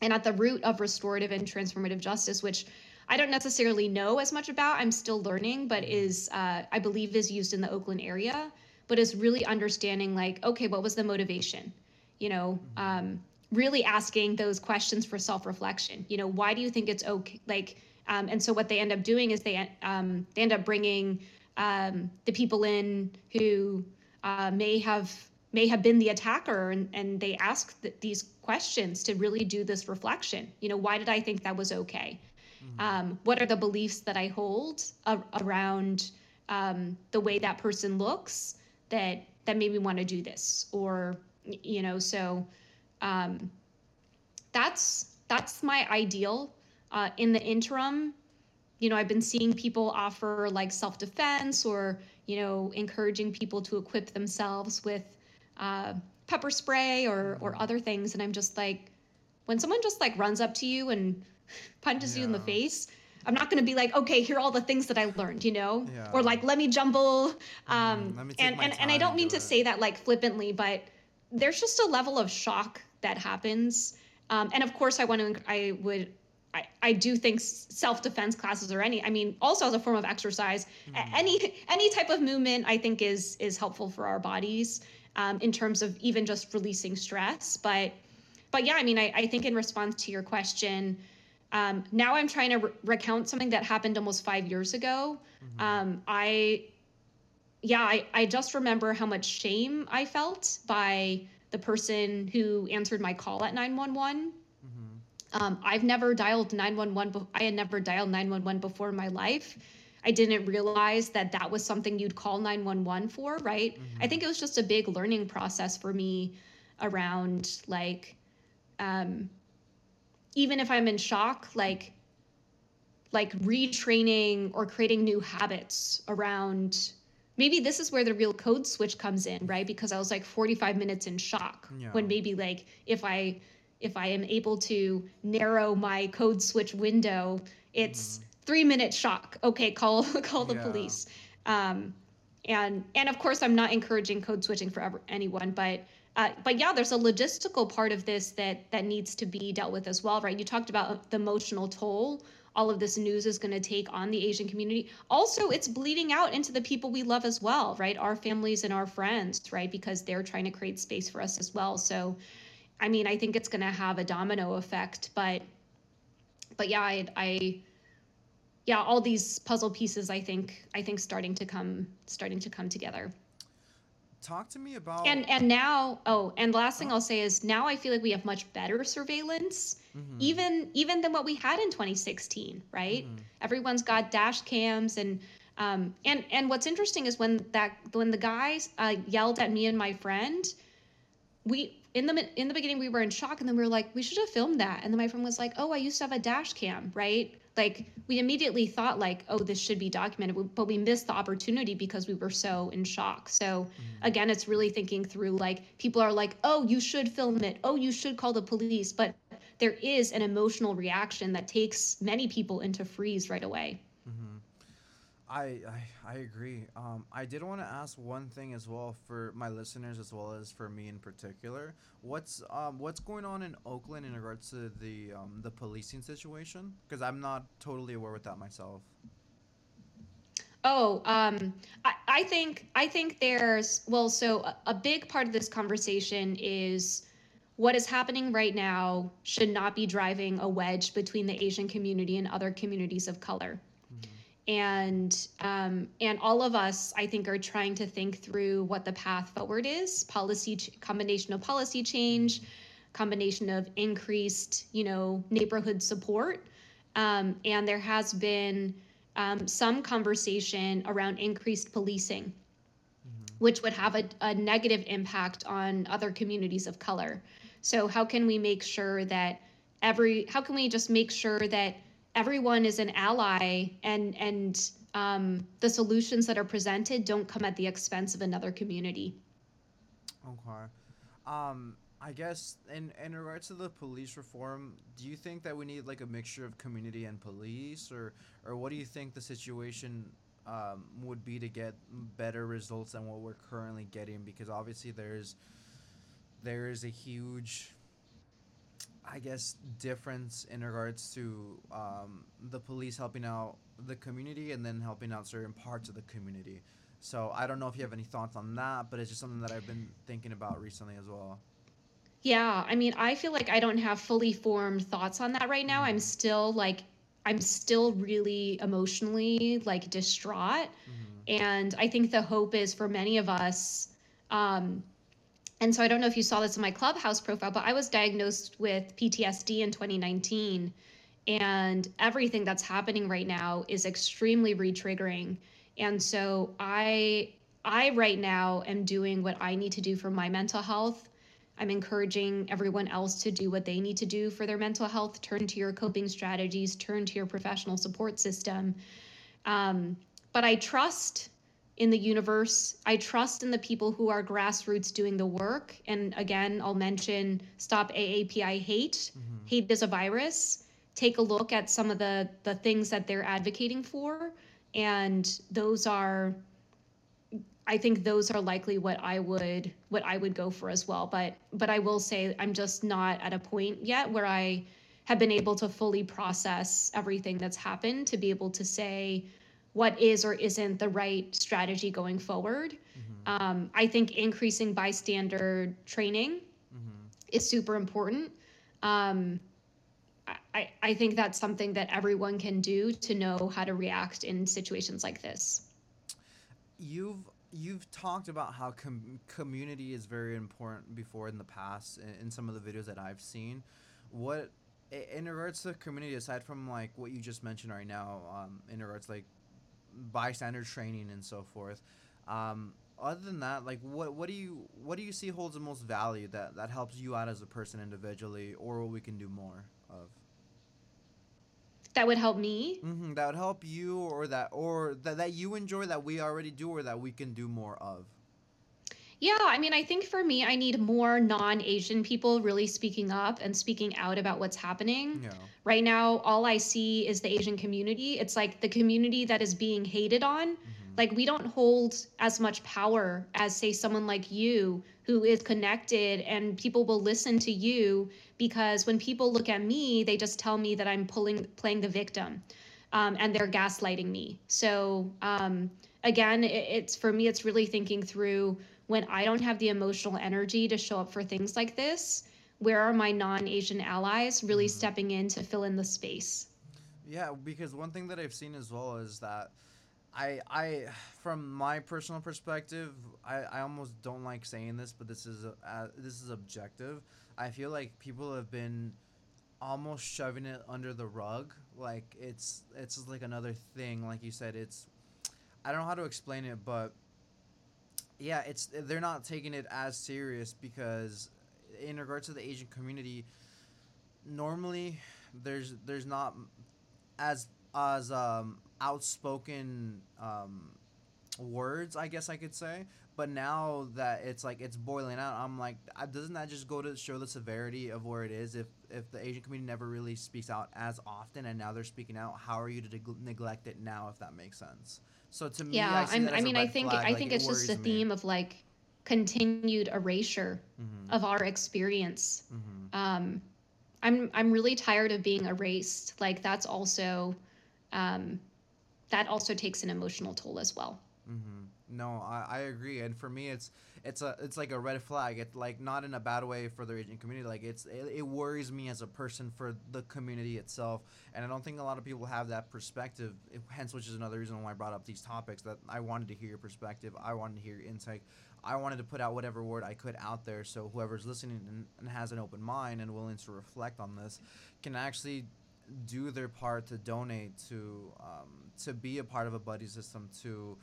And at the root of restorative and transformative justice which i don't necessarily know as much about i'm still learning but is uh, i believe is used in the oakland area but is really understanding like okay what was the motivation? You know um, really asking those questions for self-reflection. You know why do you think it's okay? Like um, and so what they end up doing is they um, they end up bringing um, the people in who uh, may have may have been the attacker and, and they ask th- these questions to really do this reflection. You know why did i think that was okay? Um, what are the beliefs that i hold a- around um, the way that person looks that that made me want to do this? Or you know so um, that's that's my ideal uh, in the interim. You know i've been seeing people offer like self-defense or you know encouraging people to equip themselves with uh, pepper spray or or other things. And i'm just like when someone just like runs up to you and *laughs* punches you in the face i'm not going to be like okay here are all the things that i learned you know? Yeah. or like let me jumble um Mhm, let me and and, and i don't mean to it. say that like flippantly but there's just a level of shock that happens um, and of course i want to i would I, I do think self-defense classes or any i mean also as a form of exercise Mm-hmm. any any type of movement i think is is helpful for our bodies um, in terms of even just releasing stress but but yeah i mean i, I think in response to your question um, now i'm trying to re- recount something that happened almost five years ago Mm-hmm. um, i yeah I, I just remember how much shame i felt by the person who answered my call at 911 Mhm. um, I've never dialed 911. Be- I had never dialed 911 before in my life. I didn't realize that that was something you'd call 911 for, right? I think it was just a big learning process for me around like, um, even if I'm in shock, like, like retraining or creating new habits around. Maybe this is where the real code switch comes in, right? Because I was like 45 minutes in shock Yeah. when maybe like if I if I am able to narrow my code switch window, it's three minute shock. Okay, call *laughs* call the Yeah. police. Um, and and of course, I'm not encouraging code switching for ever, anyone, but uh, but yeah, there's a logistical part of this that that needs to be dealt with as well, right? You talked about the emotional toll all of this news is going to take on the Asian community. Also, it's bleeding out into the people we love as well, right? Our families and our friends, right? Because they're trying to create space for us as well. So, I mean, I think it's going to have a domino effect, but but yeah, I, I yeah, all these puzzle pieces, I think, I think starting to come, starting to come together. Talk to me about. And and now, oh, and the last thing I'll say is now I feel like we have much better surveillance, Mhm. even even than what we had in 2016, right? Mhm. Everyone's got dash cams and um and and what's interesting is when that when the guys uh, yelled at me and my friend, we in the in the beginning we were in shock and then we were like we should have filmed that and then my friend was like oh I used to have a dash cam, right? Like we immediately thought like oh this should be documented, but we missed the opportunity because we were so in shock. So mm-hmm. again it's really thinking through like people are like oh you should film it. Oh you should call the police. But there is an emotional reaction that takes many people into freeze right away I, I I agree. Um, I did want to ask one thing as well for my listeners as well as for me in particular. What's um what's going on in Oakland in regards to the um the policing situation? Because I'm not totally aware with that myself. Oh, um, I, I think I think there's well, so a, a big part of this conversation is what is happening right now should not be driving a wedge between the Asian community and other communities of color. And um, and all of us, I think, are trying to think through what the path forward is. Policy ch- combination of policy change, combination of increased, you know, neighborhood support, um, and there has been um, some conversation around increased policing, which would have a, a negative impact on other communities of color. So, how can we make sure that every, how can we just make sure that everyone is an ally and, and um, the solutions that are presented don't come at the expense of another community? Okay. Um, I guess in in regards to the police reform, do you think that we need like a mixture of community and police, or or what do you think the situation um, would be to get better results than what we're currently getting? Because obviously there's there is a huge I guess difference in regards to um, the police helping out the community and then helping out certain parts of the community. So I don't know if you have any thoughts on that, but it's just something that I've been thinking about recently as well. Yeah, I mean, I feel like I don't have fully formed thoughts on that right now. I'm Mm-hmm. still like, I'm still really emotionally like distraught. Mm-hmm. And I think the hope is for many of us. Um, and so I don't know if you saw this in my Clubhouse profile, but I was diagnosed with PTSD in 2019. And everything that's happening right now is extremely re-triggering. And so I I right now am doing what I need to do for my mental health. I'm encouraging everyone else to do what they need to do for their mental health. Turn to your coping strategies, turn to your professional support system. Um, but I trust in the universe. I trust in the people who are grassroots doing the work. And again, I'll mention Stop AAPI Hate. Mm-hmm. Hate is a virus. Take a look at some of the the things that they're advocating for, and those are. I think those are likely what I would what I would go for as well. But but I will say I'm just not at a point yet where I have been able to fully process everything that's happened to be able to say what is or isn't the right strategy going forward. Um, I think increasing bystander training is super important. Um, I- I, think that's something that everyone can do to know how to react in situations like this. You've you've talked about how com- community is very important before in the past in, in some of the videos that I've seen. What in regards to community, aside from like what you just mentioned right now, um, in regards to, like bystander training and so forth. Um, other than that, like what what do you what do you see holds the most value that that helps you out as a person individually, or what we can do more of? That would help me. hmm that would help you, or that or that that you enjoy that we already do, or that we can do more of. Yeah, I mean, I think for me, I need more non Asian people really speaking up and speaking out about what's happening. Yeah. Right now, all I see is the Asian community. It's like the community that is being hated on. Like, we don't hold as much power as, say, someone like you who is connected, and people will listen to you because when people look at me, they just tell me that I'm pulling, playing the victim. Um, and they're gaslighting me. So um, again, it, it's for me, it's really thinking through when I don't have the emotional energy to show up for things like this. Where are my non-Asian allies really stepping in to fill in the space? Yeah, because one thing that I've seen as well is that I I from my personal perspective, I, I almost don't like saying this, but this is uh, this is objective. I feel like people have been almost shoving it under the rug, like it's it's like another thing. Like you said, it's I don't know how to explain it, but yeah, it's they're not taking it as serious because in regards to the Asian community, normally there's there's not as as um outspoken um words i guess i could say. But now that it's like it's boiling out i'm like doesn't that just go to show the severity of where it is if if the asian community never really speaks out as often and now they're speaking out how are you to neg- neglect it now if that makes sense So to me, Yeah, I, see I'm, that I mean, I think flag, I like, think it it's just a worries me. theme of like continued erasure Mhm, of our experience. mhm. Um, I'm I'm really tired of being erased. Like that's also, um, that also takes an emotional toll as well. hmm No, I, I agree, and for me, it's it's a it's like a red flag. It's like not in a bad way for the Asian community. Like it's it, it worries me as a person for the community itself, and I don't think a lot of people have that perspective. Hence, which is another reason why I brought up these topics. That I wanted to hear your perspective. I wanted to hear your insight. I wanted to put out whatever word I could out there, so whoever's listening and, and has an open mind and willing to reflect on this can actually do their part to donate to um, to be a part of a buddy system to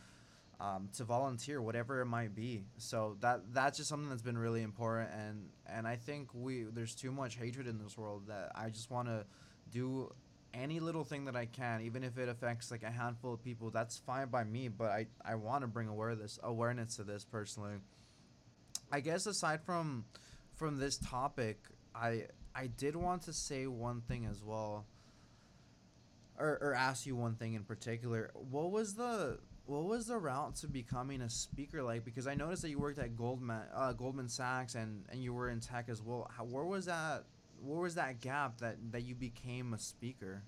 um, to volunteer whatever it might be so that that's just something that's been really important and and i think we there's too much hatred in this world that i just want to do any little thing that i can even if it affects like a handful of people that's fine by me but i i want to bring awareness awareness to this personally i guess aside from from this topic i i did want to say one thing as well or, or ask you one thing in particular. What was the what was the route to becoming a speaker like? Because I noticed that you worked at Goldman uh, Goldman Sachs and, and you were in tech as well. How, where was that? Where was that gap that, that you became a speaker?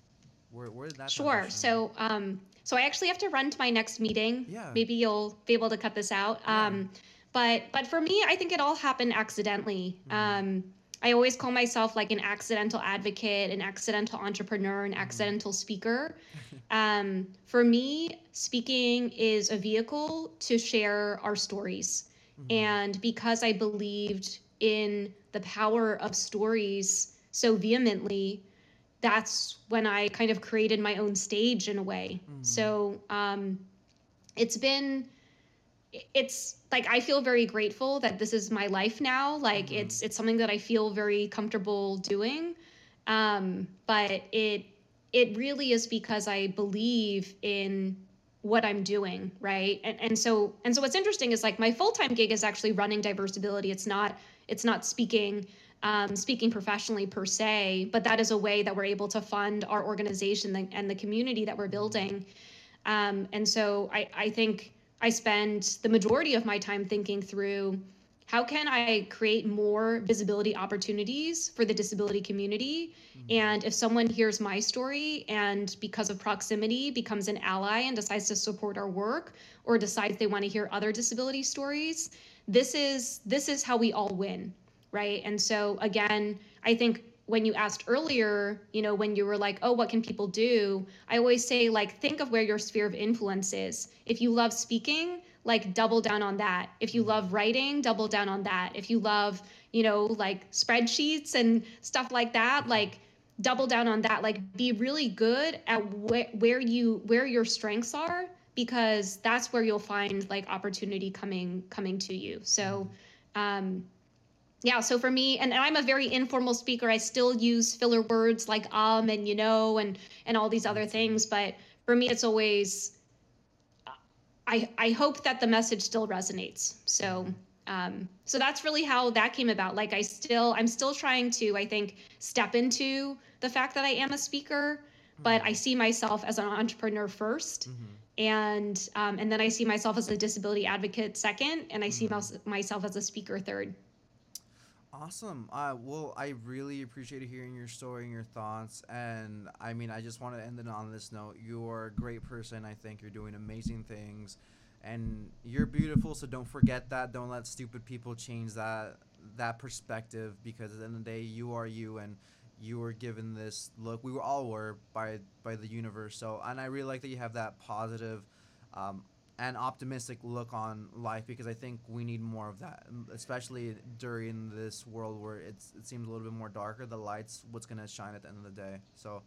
Where where did that? Sure. So, um, so I actually have to run to my next meeting. Yeah. Maybe you'll be able to cut this out. Yeah. Um, but but for me, I think it all happened accidentally. Mhm. Um, I always call myself like an accidental advocate, an accidental entrepreneur, Mm-hmm. an accidental speaker. *laughs* um, for me, speaking is a vehicle to share our stories. Mhm. And because I believed in the power of stories so vehemently, that's when I kind of created my own stage in a way. Mhm. So um, it's been, it's like I feel very grateful that this is my life now. Like Mhm. it's it's something that I feel very comfortable doing. Um, but it it really is because I believe in what I'm doing, right? And and so and so what's interesting is like my full-time gig is actually running Diversability. It's not it's not speaking um, speaking professionally per se, but that is a way that we're able to fund our organization and- and the community that we're building. Um, and so I, I think I spend the majority of my time thinking through how can I create more visibility opportunities for the disability community? Mm-hmm. And if someone hears my story and because of proximity becomes an ally and decides to support our work or decides they want to hear other disability stories, this is this is how we all win, right? And so again, I think when you asked earlier, you know, when you were like, "Oh, what can people do?" I always say like think of where your sphere of influence is. If you love speaking, like double down on that. If you love writing, double down on that. If you love, you know, like spreadsheets and stuff like that, like double down on that. Like be really good at wh- where you where your strengths are because that's where you'll find like opportunity coming coming to you. So um yeah, so for me, and, I'm a very informal speaker. I still use filler words like um and you know and and all these other things, but for me, it's always I I hope that the message still resonates. So um, so that's really how that came about. Like I still I'm still trying to I think step into the fact that I am a speaker, but I see myself as an entrepreneur first, Mhm. and um, and then I see myself as a disability advocate second, and I see mys- myself as a speaker third. Awesome. Uh, well, I really appreciated hearing your story and your thoughts. And I mean, I just want to end it on this note. You're a great person. I think you're doing amazing things, and you're beautiful. So don't forget that. Don't let stupid people change that that perspective. Because at the end of the day, you are you, and you were given this look. We were all were by by the universe. So, and I really like that you have that positive. Um, and optimistic look on life because I think we need more of that, especially during this world where it's it seems a little bit more darker. The light's what's gonna shine at the end of the day. So,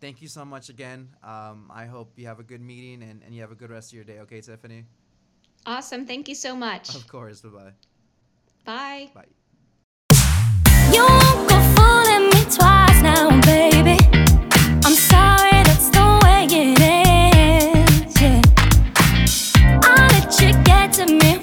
thank you so much again. Um, I hope you have a good meeting and, and you have a good rest of your day. Okay, Tiffany. Awesome. Thank you so much. Of course. Bye bye. Bye. Bye. You won't go fooling me twice now, baby. To me